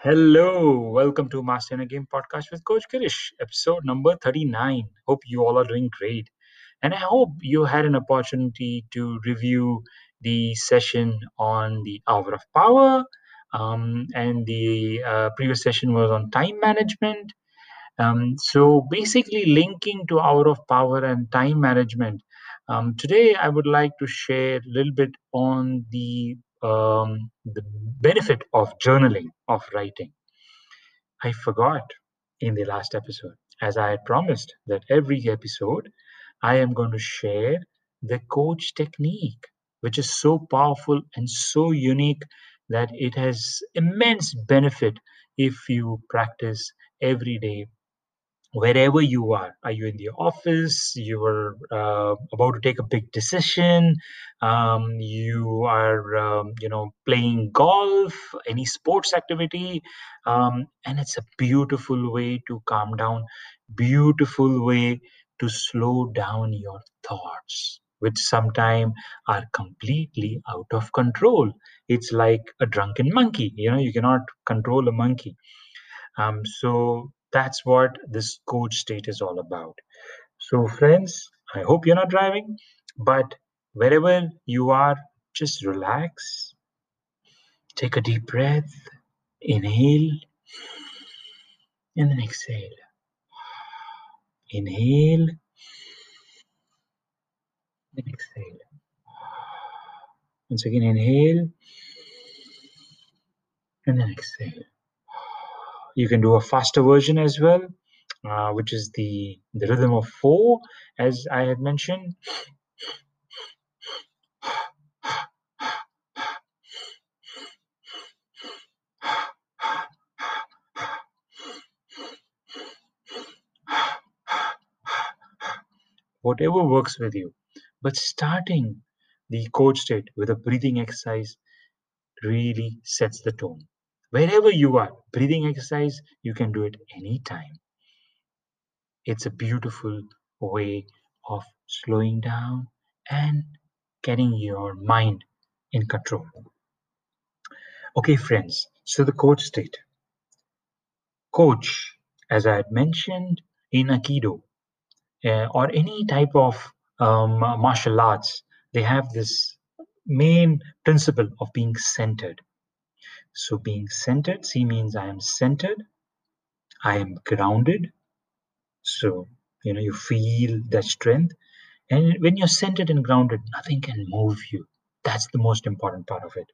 Hello, welcome to Master in a Game podcast with Coach Kirish, episode number 39. Hope you all are doing great. And I hope you had an opportunity to review the session on the hour of power. Um, and the uh, previous session was on time management. Um, so, basically, linking to hour of power and time management. Um, today, I would like to share a little bit on the um, the benefit of journaling, of writing. I forgot in the last episode, as I had promised that every episode I am going to share the coach technique, which is so powerful and so unique that it has immense benefit if you practice every day wherever you are. Are you in the office? You are uh, about to take a big decision. Um, you are um, you know playing golf any sports activity. Um, and it's a beautiful way to calm down beautiful way to slow down your thoughts which sometimes are completely out of control. It's like a drunken monkey you know you cannot control a monkey. Um, so that's what this coach state is all about. So, friends, I hope you're not driving, but wherever you are, just relax, take a deep breath, inhale, and then exhale. Inhale, and exhale. Once again, inhale, and then exhale. You can do a faster version as well, uh, which is the, the rhythm of four, as I had mentioned. Whatever works with you. But starting the coach state with a breathing exercise really sets the tone wherever you are breathing exercise you can do it anytime. It's a beautiful way of slowing down and getting your mind in control. Okay friends so the coach state. Coach as i had mentioned in aikido uh, or any type of um, martial arts they have this main principle of being centered so being centered, C means I am centered, I am grounded. So, you know, you feel that strength. And when you're centered and grounded, nothing can move you. That's the most important part of it.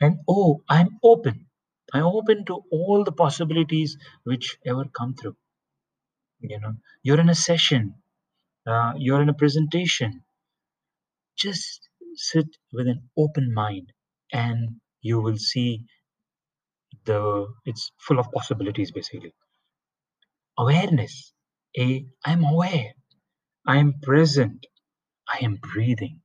And oh, I'm open. I'm open to all the possibilities which ever come through. You know, you're in a session, uh, you're in a presentation. Just sit with an open mind and you will see the it's full of possibilities basically. Awareness. A i'm aware. I am present. I am breathing.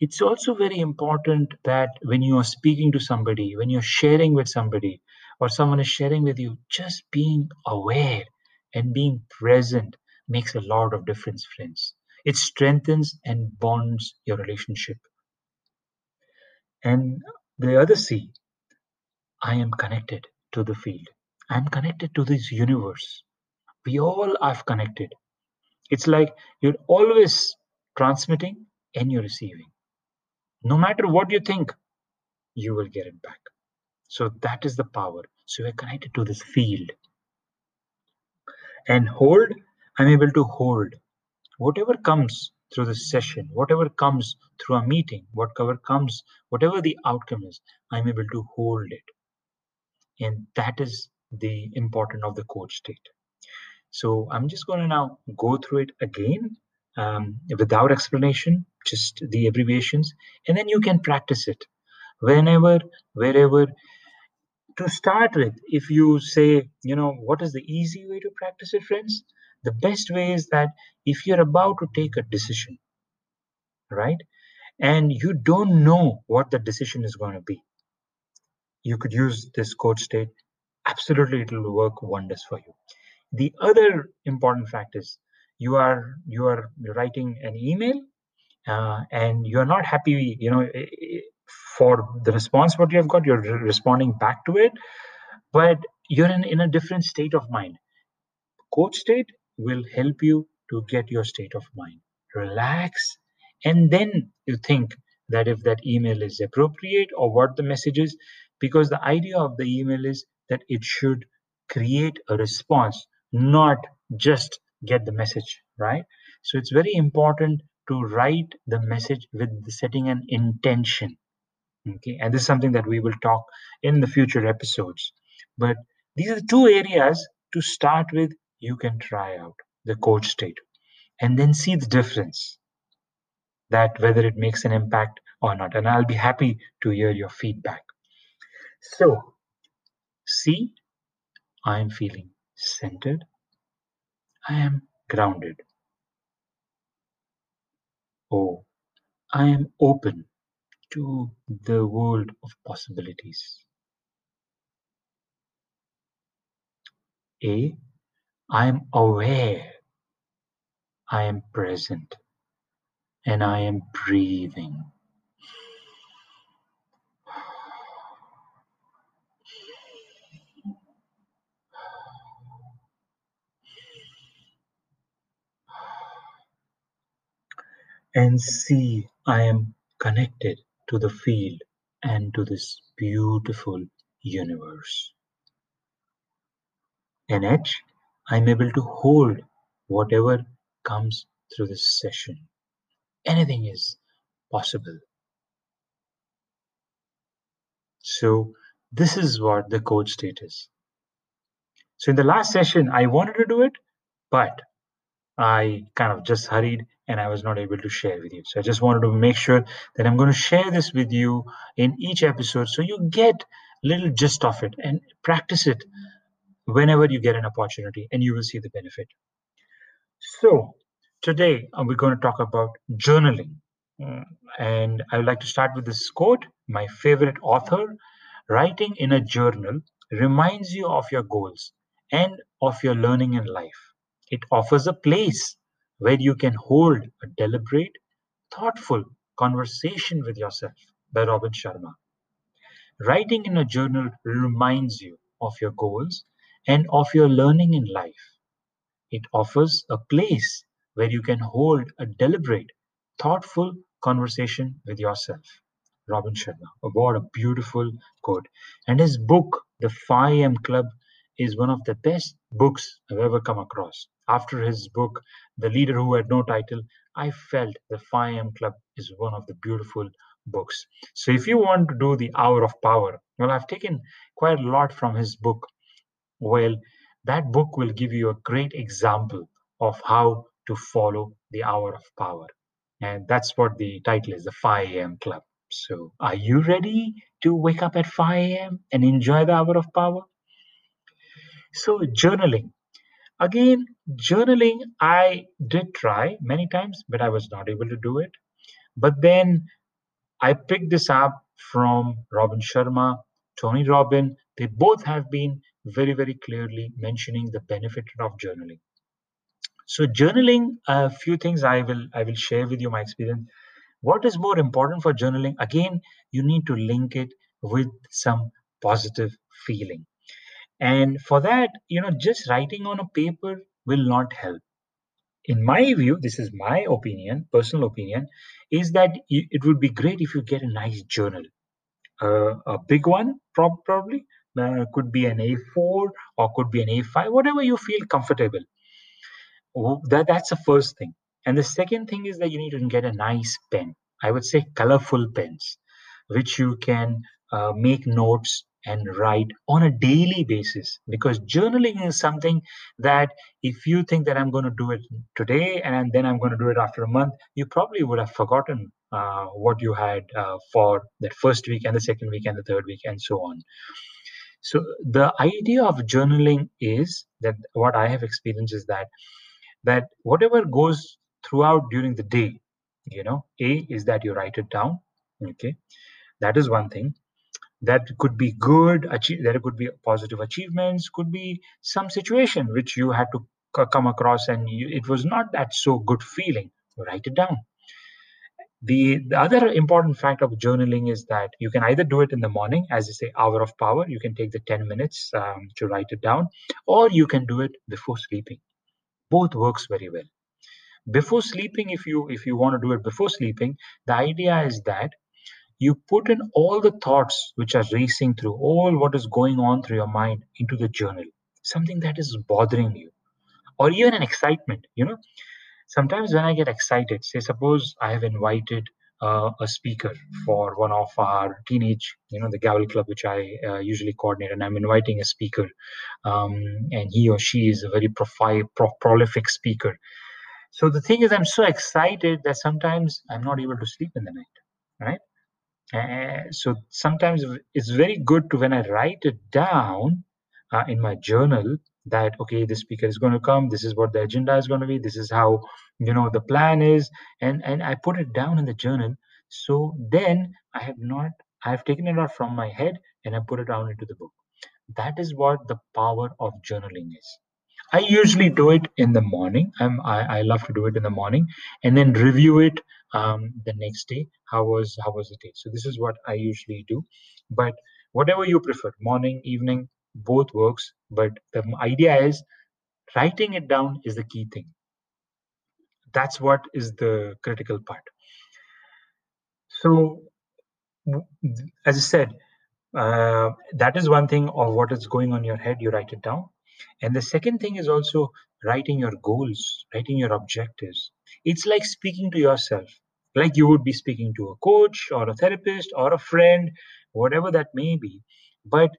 It's also very important that when you are speaking to somebody when you're sharing with somebody or someone is sharing with you just being aware and being present makes a lot of difference friends. It strengthens and bonds your relationship. And the other C, I am connected to the field. I am connected to this universe. We all are connected. It's like you're always transmitting and you're receiving. No matter what you think, you will get it back. So that is the power. So we're connected to this field. And hold, I'm able to hold whatever comes through the session, whatever comes through a meeting, whatever comes, whatever the outcome is, I'm able to hold it. And that is the important of the coach state. So I'm just going to now go through it again um, without explanation, just the abbreviations, and then you can practice it whenever, wherever. To start with, if you say, you know, what is the easy way to practice it, friends? The best way is that if you're about to take a decision right and you don't know what the decision is going to be you could use this coach state absolutely it will work wonders for you the other important fact is you are you are writing an email uh, and you're not happy you know for the response what you have got you're responding back to it but you're in, in a different state of mind. Coach state will help you to get your state of mind. Relax, and then you think that if that email is appropriate or what the message is, because the idea of the email is that it should create a response, not just get the message, right? So it's very important to write the message with setting an intention. Okay, and this is something that we will talk in the future episodes. But these are the two areas to start with, you can try out the coach state and then see the difference that whether it makes an impact or not. And I'll be happy to hear your feedback. So, see, I am feeling centered. I am grounded. Oh, I am open to the world of possibilities. A, I am aware. I am present. And I am breathing. and see I am connected to the field and to this beautiful universe. And H, I'm able to hold whatever comes through this session. Anything is possible. So, this is what the coach state is. So, in the last session, I wanted to do it, but I kind of just hurried and I was not able to share with you. So I just wanted to make sure that I'm going to share this with you in each episode so you get little gist of it and practice it whenever you get an opportunity and you will see the benefit. So today uh, we're going to talk about journaling. Uh, and I would like to start with this quote. My favorite author writing in a journal reminds you of your goals and of your learning in life it offers a place where you can hold a deliberate, thoughtful conversation with yourself by Robin Sharma. Writing in a journal reminds you of your goals and of your learning in life. It offers a place where you can hold a deliberate, thoughtful conversation with yourself. Robin Sharma. What a beautiful quote. And his book, The 5 am Club, is one of the best books I've ever come across. After his book, The Leader Who Had No Title, I felt the 5am Club is one of the beautiful books. So if you want to do the Hour of Power, well, I've taken quite a lot from his book. Well, that book will give you a great example of how to follow the Hour of Power. And that's what the title is, the 5 a.m. Club. So are you ready to wake up at 5 a.m. and enjoy the Hour of Power? So, journaling. Again, journaling, I did try many times, but I was not able to do it. But then I picked this up from Robin Sharma, Tony Robbins. They both have been very, very clearly mentioning the benefit of journaling. So journaling, a few things I will I will share with you my experience. What is more important for journaling? Again, you need to link it with some positive feeling. And for that, you know, just writing on a paper will not help. In my view, this is my opinion, personal opinion, is that it would be great if you get a nice journal. Uh, a big one, probably, uh, could be an A4 or could be an A5, whatever you feel comfortable. That, that's the first thing. And the second thing is that you need to get a nice pen. I would say colorful pens, which you can uh, make notes and write on a daily basis because journaling is something that if you think that i'm going to do it today and then i'm going to do it after a month you probably would have forgotten uh, what you had uh, for that first week and the second week and the third week and so on so the idea of journaling is that what i have experienced is that that whatever goes throughout during the day you know a is that you write it down okay? That is one thing. That could be good achieve there could be positive achievements could be some situation which you had to come across and you, it was not that so good feeling. Write it down the, the other important fact of journaling is that you can either do it in the morning as you say hour of power you can take the 10 minutes um, to write it down or you can do it before sleeping. Both works very well. Before sleeping if you if you want to do it before sleeping the idea is that you put in all the thoughts which are racing through all what is going on through your mind into the journal something that is bothering you or even an excitement you know sometimes when i get excited say suppose i have invited uh, a speaker for one of our teenage you know the gavel club which i uh, usually coordinate and i'm inviting a speaker um, and he or she is a very profi- pro- prolific speaker. So the thing is i'm so excited that sometimes i'm not able to sleep in the night right? Uh, so sometimes it's very good to when i write it down uh, in my journal that okay the speaker is going to come this is what the agenda is going to be this is how you know the plan is and and i put it down in the journal. So then i have not i have taken it out from my head and i put it down into the book. That is what the power of journaling is. I usually do it in the morning. I'm, I, I love to do it in the morning and then review it um, the next day. How was how was the day? So this is what i usually do. But whatever you prefer morning evening both works but the idea is writing it down is the key thing. That's what is the critical part. So as i said uh, that is one thing of what is going on your head you write it down. And the second thing is also writing your goals writing your objectives. It's like speaking to yourself like you would be speaking to a coach or a therapist or a friend whatever that may be. But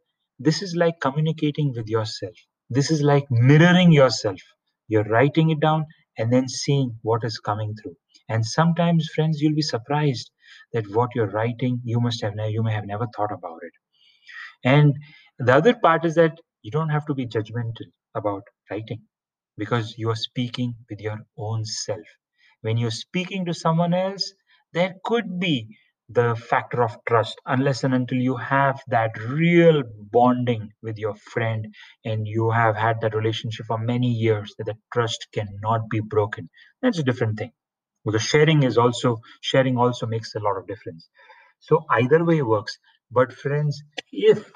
this is like communicating with yourself. This is like mirroring yourself. You're writing it down and then seeing what is coming through. And sometimes friends you'll be surprised that what you're writing you must have never you may have never thought about it. And the other part is that you don't have to be judgmental about writing because you are speaking with your own self. When you're speaking to someone else there could be the factor of trust unless and until you have that real bonding with your friend and you have had that relationship for many years that the trust cannot be broken. That's a different thing. Because sharing is also sharing also makes a lot of difference. So either way works. But friends if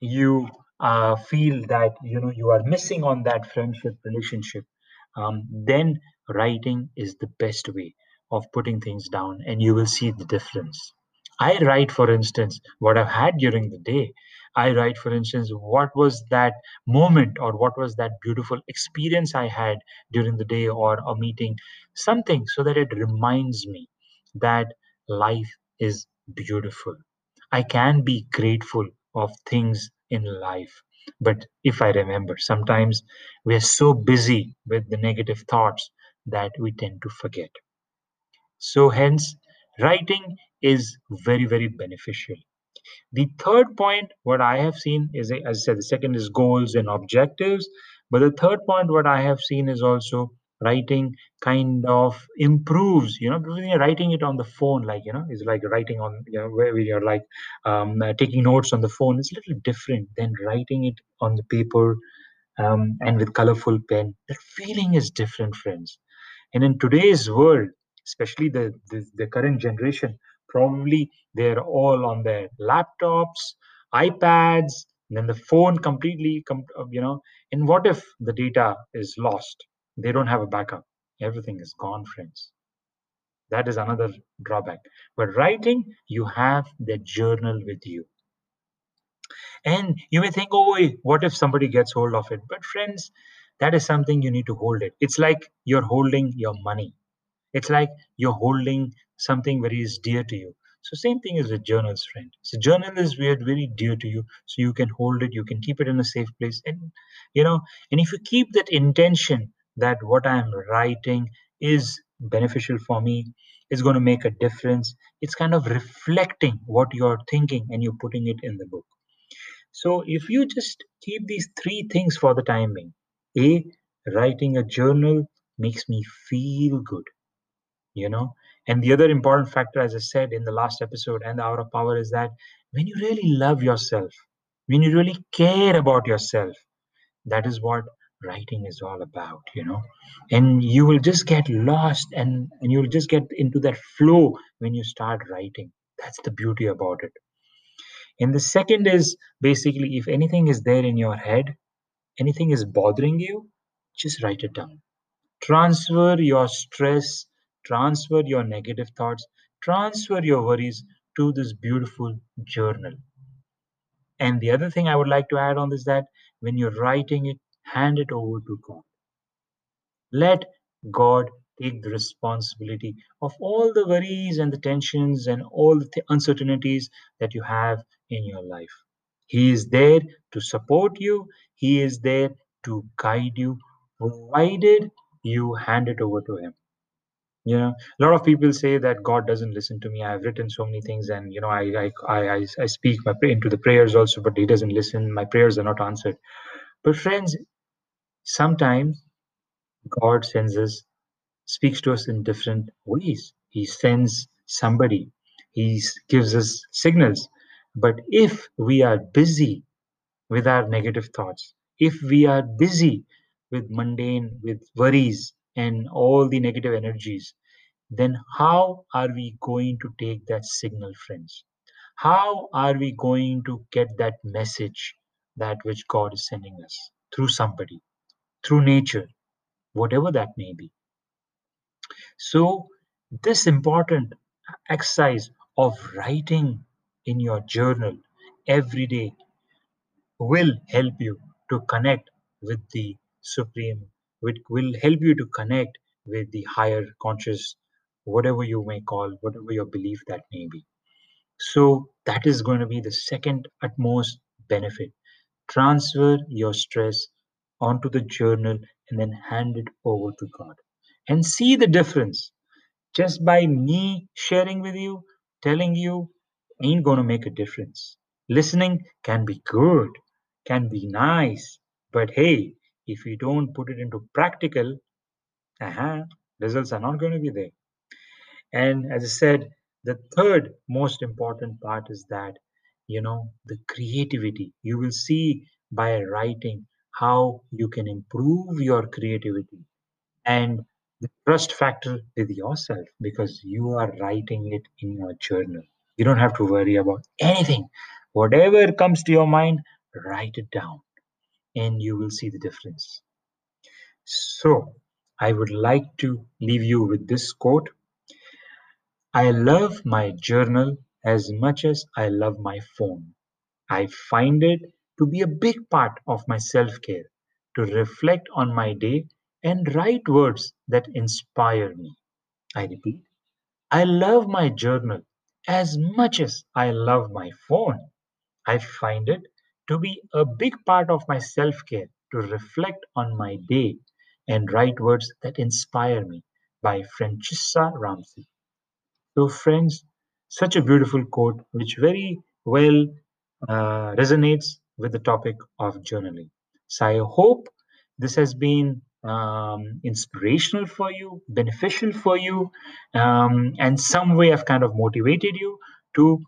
you uh, feel that you know you are missing on that friendship relationship um, then writing is the best way of putting things down and you will see the difference. I write for instance what i've had during the day. I write for instance what was that moment or what was that beautiful experience i had during the day or a meeting something so that it reminds me that life is beautiful. I can be grateful of things in life but if i remember sometimes we are so busy with the negative thoughts that we tend to forget so hence writing is very very beneficial. The third point what i have seen is as i said the second is goals and objectives. But the third point what i have seen is also writing kind of improves you know when you're writing it on the phone like you know it's like writing on you know where you're like um, uh, taking notes on the phone it's a little different than writing it on the paper um, and with colorful pen. That feeling is different friends. And in today's world, especially the, the, the current generation, probably they're all on their laptops, iPads, and then the phone completely, uh, you know. And what if the data is lost? They don't have a backup. Everything is gone, friends. That is another drawback. But writing, you have the journal with you. And you may think, oh, what if somebody gets hold of it? But friends, that is something you need to hold it. It's like you're holding your money. It's like you're holding something very is dear to you. So same thing is with journals, friend. So journal is very, very dear to you. So you can hold it, you can keep it in a safe place. And you know, and if you keep that intention that what I'm writing is beneficial for me, is going to make a difference. It's kind of reflecting what you're thinking and you're putting it in the book. So if you just keep these three things for the time being, A, writing a journal makes me feel good, you know. And the other important factor, as I said in the last episode and the hour of power, is that when you really love yourself, when you really care about yourself, that is what writing is all about you know? And you will just get lost and and you'll just get into that flow when you start writing. That's the beauty about it. And the second is basically if anything is there in your head anything is bothering you just write it down. Transfer your stress transfer your negative thoughts transfer your worries to this beautiful journal and the other thing I would like to add on is that when you're writing it, hand it over to God. Let God take the responsibility of all the worries and the tensions and all the uncertainties that you have in your life. He is there to support you, He is there to guide you, provided you hand it over to Him you know a lot of people say that god doesn't listen to me. I've written so many things and you know i i i, I, speak my into the prayers also but he doesn't listen. My prayers are not answered. But friends sometimes god sends us speaks to us in different ways. He sends somebody. He gives us signals. But if we are busy with our negative thoughts if we are busy with mundane with worries and all the negative energies then how are we going to take that signal, friends? How are we going to get that message that which God is sending us through somebody, through nature, whatever that may be? So, this important exercise of writing in your journal every day will help you to connect with the Supreme, which will help you to connect with the higher conscious, whatever you may call, whatever your belief that may be. So that is going to be the second utmost benefit. Transfer your stress onto the journal and then hand it over to God and see the difference just by me sharing with you, telling you, ain't gonna make a difference. Listening can be good, can be nice, but hey, if you don't put it into practical, uh-huh, results are not going to be there. And as I said, the third most important part is that, you know, the creativity. You will see by writing how you can improve your creativity and the trust factor with yourself because you are writing it in your journal. You don't have to worry about anything. Whatever comes to your mind, write it down and you will see the difference. So, I would like to leave you with this quote I love my journal as much as I love my phone. I find it to be a big part of my self care, to reflect on my day and write words that inspire me. I repeat, I love my journal as much as I love my phone. I find it to be a big part of my self care to reflect on my day and write words that inspire me by Franchesca Ramsey. So, friends, such a beautiful quote which very well uh, resonates with the topic of journaling. So, I hope this has been um, inspirational for you, beneficial for you, um, and some way I've kind of motivated you to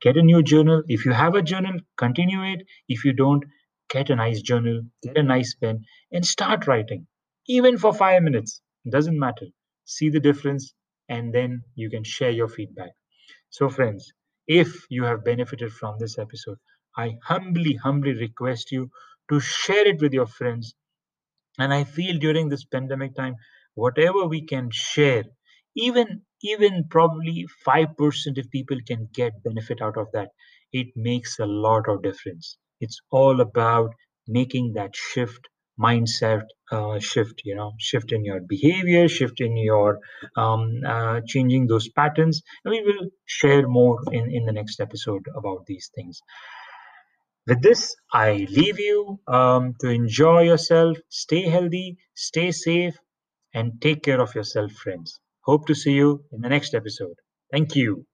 get a new journal. If you have a journal, continue it. If you don't, get a nice journal, get a nice pen, and start writing, even for five minutes. Doesn't matter. See the difference, and then you can share your feedback. So, friends, if you have benefited from this episode, I humbly, humbly request you to share it with your friends and i feel during this pandemic time whatever we can share even even probably 5% if people can get benefit out of that. It makes a lot of difference. It's all about making that shift mindset uh, shift you know shift in your behavior shift in your um, uh, changing those patterns. And we will share more in in the next episode about these things. With this, I leave you um, to enjoy yourself, stay healthy, stay safe, and take care of yourself, friends. Hope to see you in the next episode. Thank you.